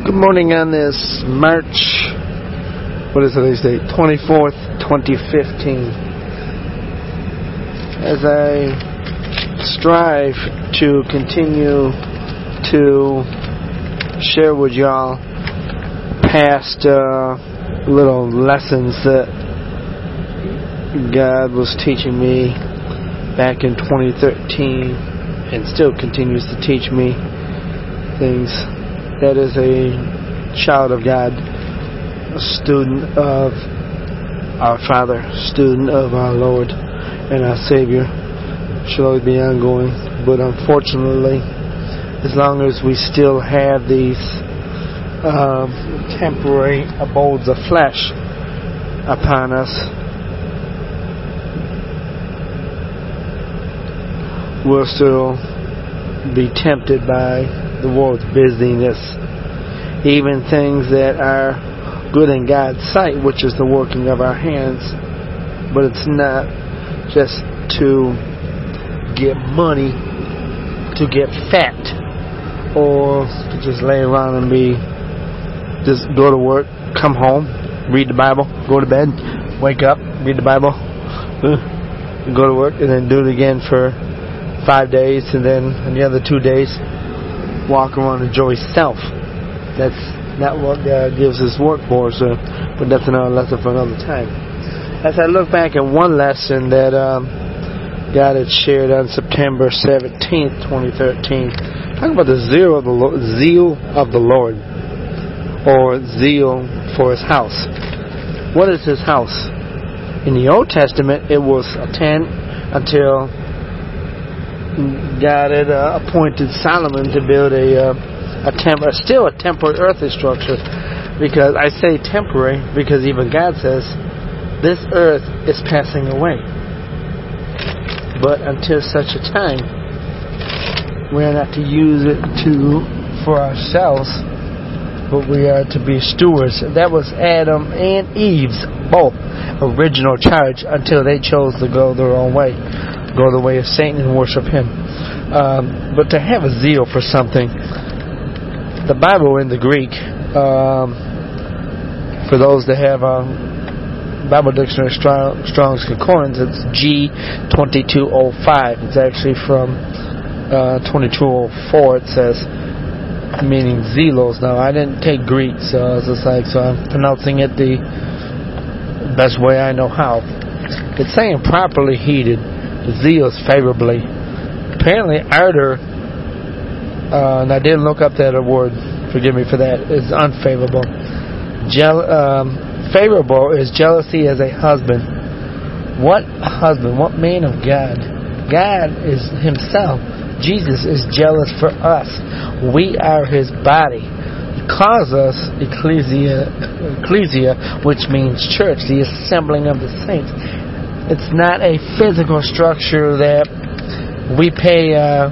Good morning on this March, what is today's date? 24th, 2015. As I strive to continue to share with y'all past uh, little lessons that God was teaching me back in 2013 and still continues to teach me things that is a child of God, a student of our Father, student of our Lord and our Savior, should always be ongoing. But unfortunately, as long as we still have these um, temporary abodes of flesh upon us, we'll still be tempted by the world's busyness, even things that are good in God's sight, which is the working of our hands. But it's not just to get money, to get fat, or to just lay around and be, just go to work, come home, read the Bible, go to bed, wake up, read the Bible, go to work, and then do it again for five days, and then the other two days, walk around and enjoy self. That's not what God gives His work for, so, but that's another lesson for another time. As I look back at one lesson that um, God had shared on September 17th, 2013, talking about the zeal of the zeal of the Lord, or zeal for His house. What is His house? In the Old Testament, it was a tent until God had uh, appointed Solomon to build a uh, a temp- still a temporary earthly structure. Because I say temporary because even God says this earth is passing away. But until such a time, we are not to use it to for ourselves, but we are to be stewards. That was Adam and Eve's both original charge until they chose to go their own way go the way of Satan and worship him. Um, but to have a zeal for something, the Bible in the Greek, um, for those that have a Bible Dictionary Strong, Strong's Concordance, it's G2205. It's actually from uh, 2204. It says, meaning zelos. Now, I didn't take Greek, so it's just like, so I'm pronouncing it the best way I know how. It's saying properly heated zeals favorably. Apparently, ardor, uh, and I didn't look up that word, forgive me for that, is unfavorable. Jel- um, favorable is jealousy as a husband. What husband, what man of God? God is Himself. Jesus is jealous for us. We are His body. Calls us ecclesia, ecclesia, which means church, the assembling of the saints. It's not a physical structure that we pay uh,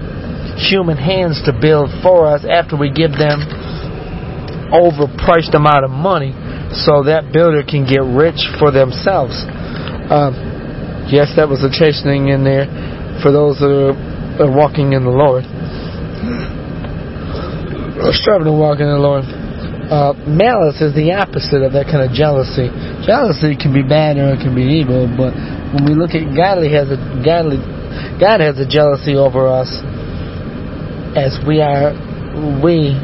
human hands to build for us after we give them overpriced amount of money so that builder can get rich for themselves. Um, yes, that was a chastening in there for those that are, are walking in the Lord. Or striving to walk in the Lord. Uh, malice is the opposite of that kind of jealousy. Jealousy can be bad or it can be evil, but when we look at godly has a godly God has a jealousy over us as we are we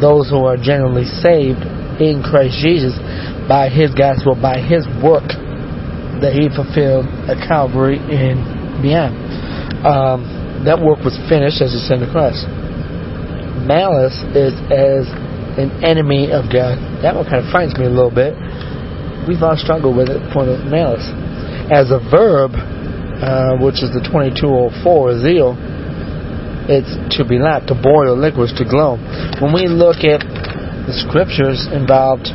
those who are generally saved in Christ Jesus by his gospel, by his work that he fulfilled at Calvary and beyond. Um, that work was finished as he sent the cross. Malice is as an enemy of God. That one kind of frightens me a little bit. We've all struggled with it, point of malice. As a verb, uh, which is the 2204, zeal, it's to be lapped, to boil liquids, to glow. When we look at the scriptures involved,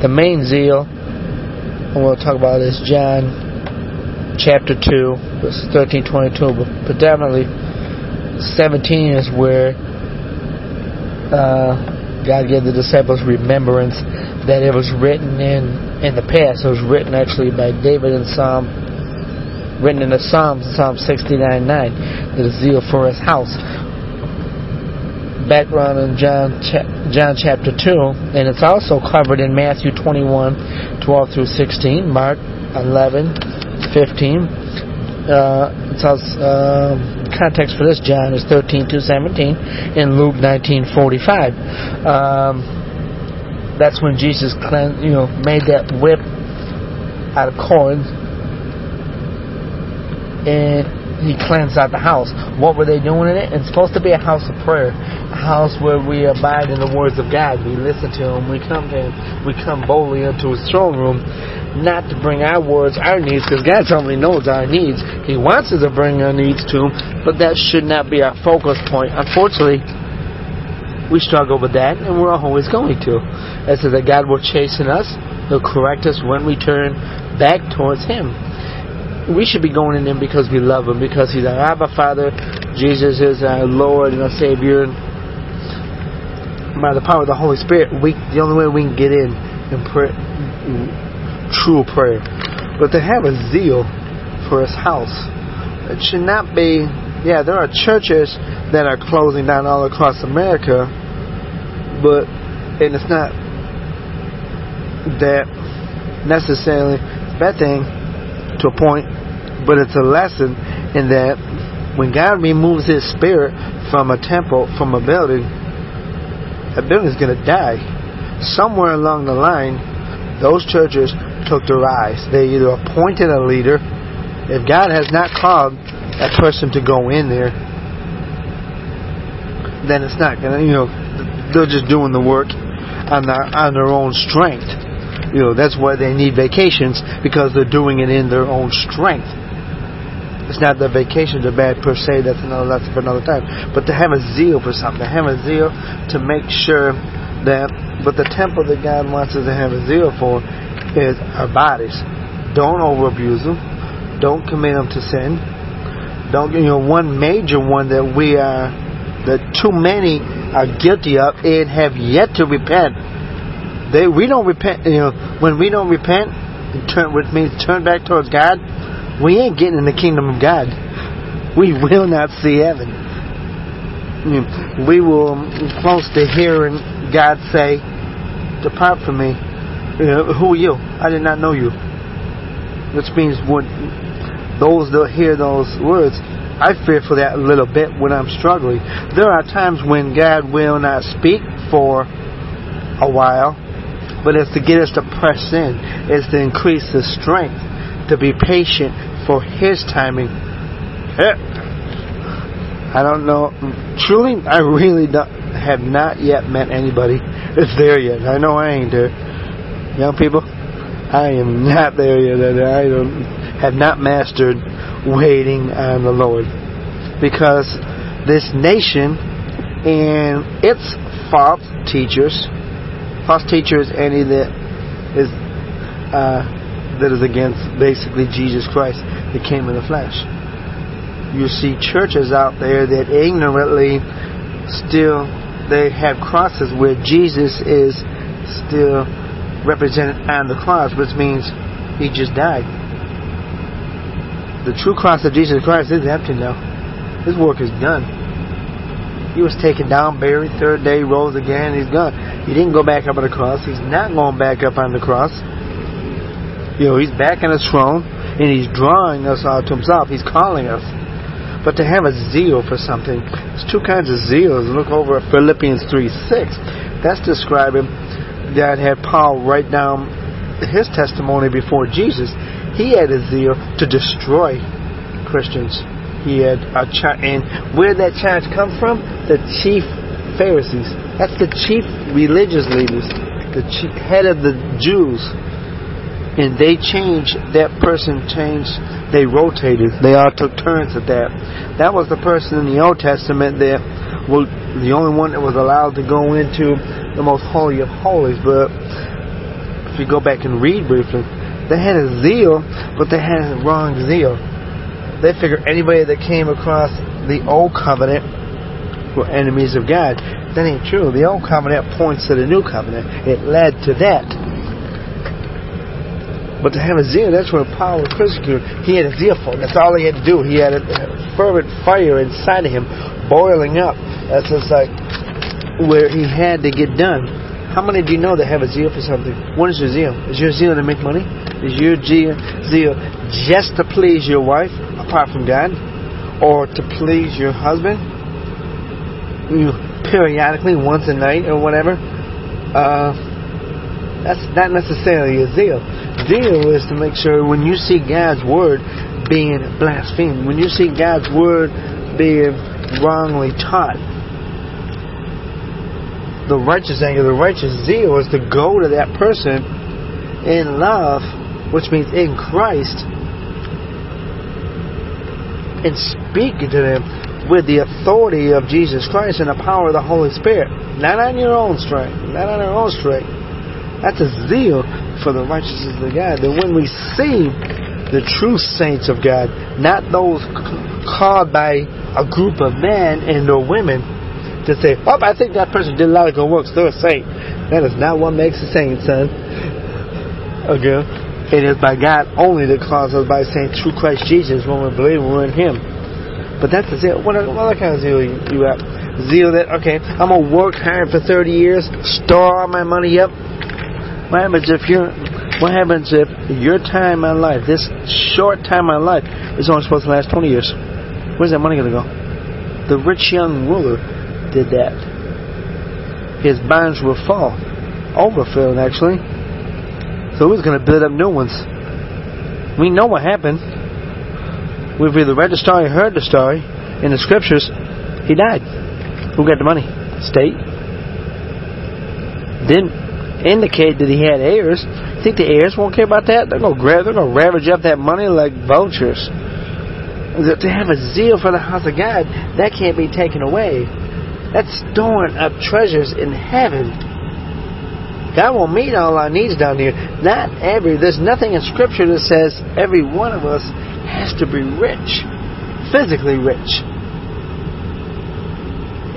the main zeal, and we'll talk about this, John chapter 2, verses 13, 22, but predominantly 17 is where uh, God gave the disciples remembrance that it was written in in the past. It was written actually by David in Psalm, written in the Psalms, Psalm 69 9, that is zeal for his house. background in John, John chapter 2, and it's also covered in Matthew 21, 12 through 16, Mark 11, 15. Uh, it uh, context for this John is 13 to 17, and Luke 19, 45. Um, that's when Jesus cleansed, you know, made that whip out of corn and he cleansed out the house. What were they doing in it? It's supposed to be a house of prayer, a house where we abide in the words of God. We listen to Him. We come to Him. We come boldly into His throne room, not to bring our words, our needs, because God only knows our needs. He wants us to bring our needs to Him, but that should not be our focus point. Unfortunately, we struggle with that, and we're always going to. It says that God will chasten us. He'll correct us when we turn back towards Him we should be going in Him because we love Him, because He's our Abba Father. Jesus is our Lord and our Savior. By the power of the Holy Spirit, we the only way we can get in in prayer, true prayer. But to have a zeal for His house, it should not be. Yeah, there are churches that are closing down all across America, but and it's not that necessarily bad thing to a point, but it's a lesson in that when God removes His Spirit from a temple, from a building, that building is going to die. Somewhere along the line, those churches took the rise. They either appointed a leader. If God has not called that person to go in there, then it's not going to, you know, they're just doing the work on their, on their own strength. You know, that's why they need vacations because they're doing it in their own strength. It's not that vacations are bad per se. That's another lesson for another time. But to have a zeal for something, to have a zeal to make sure that. But the temple that God wants us to have a zeal for is our bodies. Don't overabuse them. Don't commit them to sin. Don't you know one major one that we are that too many are guilty of and have yet to repent they we don't repent. You know, when we don't repent, turn which means turn back towards God. We ain't getting in the kingdom of God. We will not see heaven. We will close to hearing God say, "Depart from me." You know, who are you? I did not know you. Which means when those that hear those words, I fear for that a little bit when I'm struggling. There are times when God will not speak for a while, but it's to get us to press in. It's to increase the strength to be patient for His timing. I don't know. Truly, I really have not yet met anybody that's there yet. I know I ain't there. Young people, I am not there yet. I don't have not mastered waiting on the Lord because this nation and its false teachers false teachers, any that is uh, that is against basically Jesus Christ that came in the flesh. You see churches out there that ignorantly still they have crosses where Jesus is still represented on the cross, which means he just died. The true cross of Jesus Christ is empty now. His work is done. He was taken down, buried, third day, rose again, he's gone. He didn't go back up on the cross. He's not going back up on the cross. You know, he's back on his throne, and he's drawing us all to himself. He's calling us. But to have a zeal for something, there's two kinds of zeals. Look over at Philippians 3 6. That's describing that had Paul write down his testimony before Jesus. He had a zeal to destroy Christians he had a charge. And where that charge come from? The chief Pharisees. That's the chief religious leaders, the chief, head of the Jews. And they changed, that person changed, they rotated. They all took turns at that. That was the person in the Old Testament that was the only one that was allowed to go into the most holy of holies. But if you go back and read briefly, they had a zeal, but they had a wrong zeal they figure anybody that came across the old covenant were enemies of God. That ain't true. The old covenant points to the new covenant. It led to that. But to have a zeal, that's where Paul was persecuted. He had a zeal for it. That's all he had to do. He had a fervent fire inside of him, boiling up. That's just like where he had to get done. How many do you know that have a zeal for something? What is your zeal? Is your zeal to make money? Is your zeal, just to please your wife, apart from God? Or to please your husband? You periodically, once a night or whatever? Uh, that's not necessarily a zeal. Zeal is to make sure when you see God's word being blasphemed, when you see God's word being wrongly taught, the righteous anger, the righteous zeal is to go to that person in love, which means in Christ, and speak to them with the authority of Jesus Christ and the power of the Holy Spirit. Not on your own strength, not on our own strength. That's a zeal for the righteousness of God. That when we see the true saints of God, not those called by a group of men and or women, to say, oh, I think that person did a lot of good works, they're a saint. That is not what makes a saint, son. Okay? It is by God only that calls us by saying through Christ Jesus when we believe we're in Him. But that's the zeal. What, other kind of zeal you, you got? Zeal that, okay, I'm going to work hard for 30 years, store all my money up. What happens if you're, what happens if your time in life, this short time in life, is only supposed to last 20 years? Where's that money going to go? The rich young ruler did that. His bonds were full, overfilled actually. So was going to build up new ones. We know what happened. We've either read the story or heard the story in the scriptures. He died. Who got the money? State. Didn't indicate that he had heirs. Think the heirs won't care about that? They're to grab. They're to ravage up that money like vultures. To have a zeal for the house of God, that can't be taken away. That's storing up treasures in heaven. God will meet all our needs down here. Not every, there's nothing in Scripture that says every one of us has to be rich, physically rich.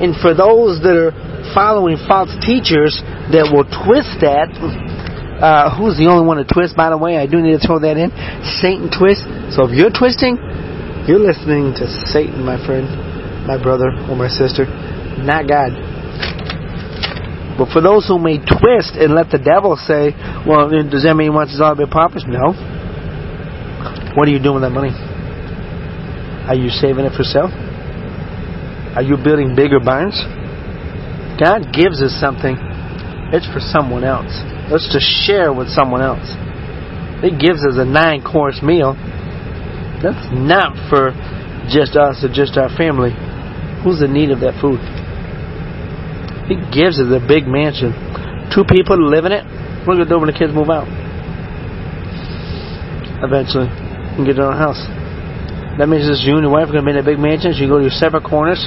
And for those that are following false teachers that will twist that, uh, who's the only one to twist, by the way? I do need to throw that in. Satan twist. So if you're twisting, you're listening to Satan, my friend, my brother, or my sister not God. But for those who may twist and let the devil say, well, does that mean he wants us all to be paupers? No. What are you doing with that money? Are you saving it for self? Are you building bigger barns? God gives us something. It's for someone else. It's to share with someone else. He gives us a nine course meal. That's not for just us or just our family. Who's in need of that food? He gives us a big mansion. Two people live in it. Are going to do when the kids move out? Eventually, and get their own house. That means this you and your wife are going to be in a big mansion. So you go to your separate corners.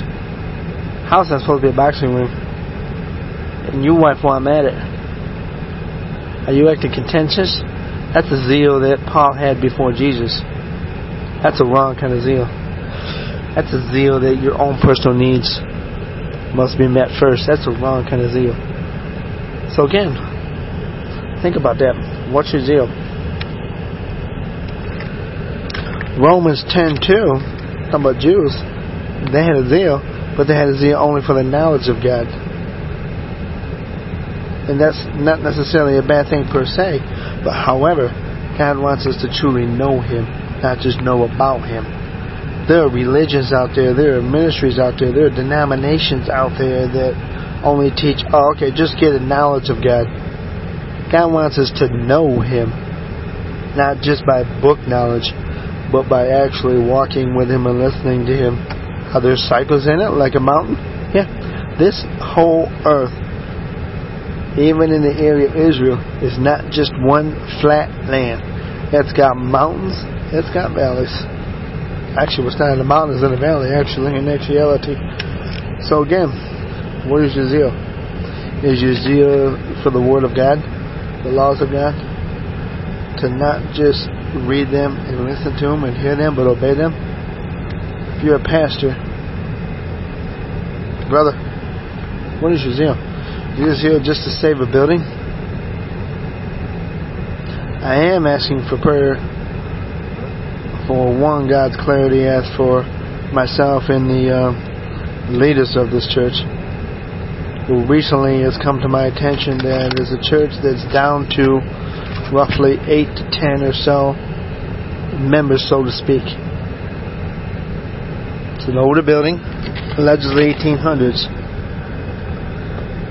House is supposed to be a boxing room. And your wife while I'm at it. Are you acting contentious? That's the zeal that Paul had before Jesus. That's a wrong kind of zeal. That's a zeal that your own personal needs must be met first. That's the wrong kind of zeal. So again, think about that. What's your zeal? Romans 10 2, talking about Jews, they had a zeal, but they had a zeal only for the knowledge of God. And that's not necessarily a bad thing per se, but however, God wants us to truly know Him, not just know about Him. There are religions out there, there are ministries out there, there are denominations out there that only teach, oh, okay, just get a knowledge of God. God wants us to know Him, not just by book knowledge, but by actually walking with Him and listening to Him. Are there cycles in it, like a mountain? Yeah. This whole earth, even in the area of Israel, is not just one flat land. It's got mountains, it's got valleys actually what's down in the mountains in the valley, actually, in actuality. So again, what is your zeal? Is your zeal for the Word of God, the laws of God? To not just read them and listen to them and hear them, but obey them? If you're a pastor, brother, what is your zeal? Is your zeal just to save a building? I am asking for prayer for one, God's clarity as for myself and the uh, leaders of this church. Well, recently it's come to my attention that there's a church that's down to roughly 8 to 10 or so members, so to speak. It's an older building, allegedly 1800s.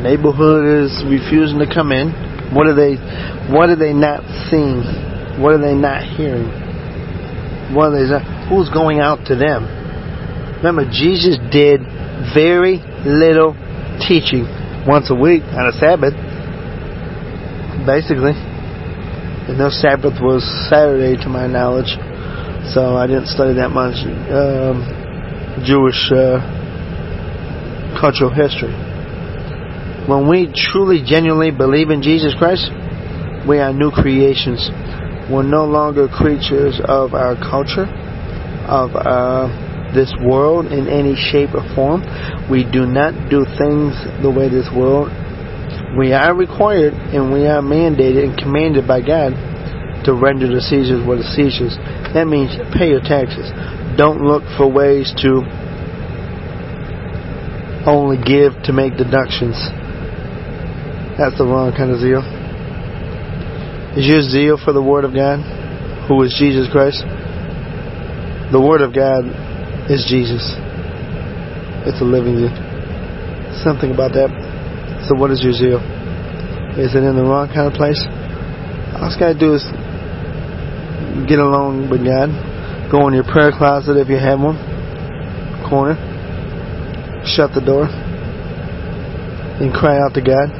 Neighborhood is refusing to come in. What are they? What are they not seeing? What are they not hearing? What are they? Who's going out to them? Remember, Jesus did very little teaching once a week on a Sabbath, basically. And no Sabbath was Saturday, to my knowledge, so I didn't study that much um, Jewish uh, cultural history. When we truly, genuinely believe in Jesus Christ, we are new creations. We're no longer creatures of our culture, of uh, this world in any shape or form. We do not do things the way this world. We are required and we are mandated and commanded by God to render the Caesars what is Caesars. That means pay your taxes. Don't look for ways to only give to make deductions. That's the wrong kind of zeal. Is your zeal for the Word of God, who is Jesus Christ? The Word of God is Jesus. It's a living zeal. Something about that. So, what is your zeal? Is it in the wrong kind of place? All you gotta do is get along with God. Go in your prayer closet if you have one. Corner. Shut the door. And cry out to God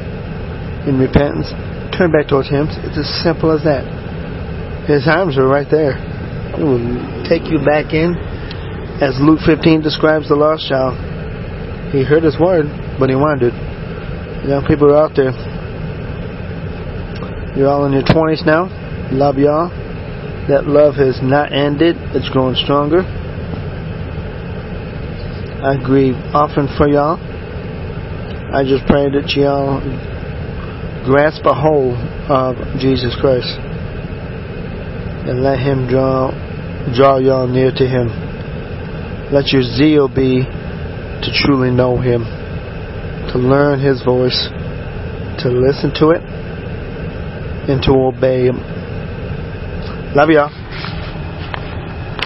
in repentance turn back towards Him. It's as simple as that. His arms are right there. He will take you back in. As Luke 15 describes the lost child, he heard His word, but he wandered. Young people are out there. You're all in your 20s now. Love y'all. That love has not ended. It's growing stronger. I grieve often for y'all. I just pray that y'all grasp a hold of Jesus Christ and let Him draw draw y'all near to Him. Let your zeal be to truly know Him, to learn His voice, to listen to it, and to obey Him. Love y'all.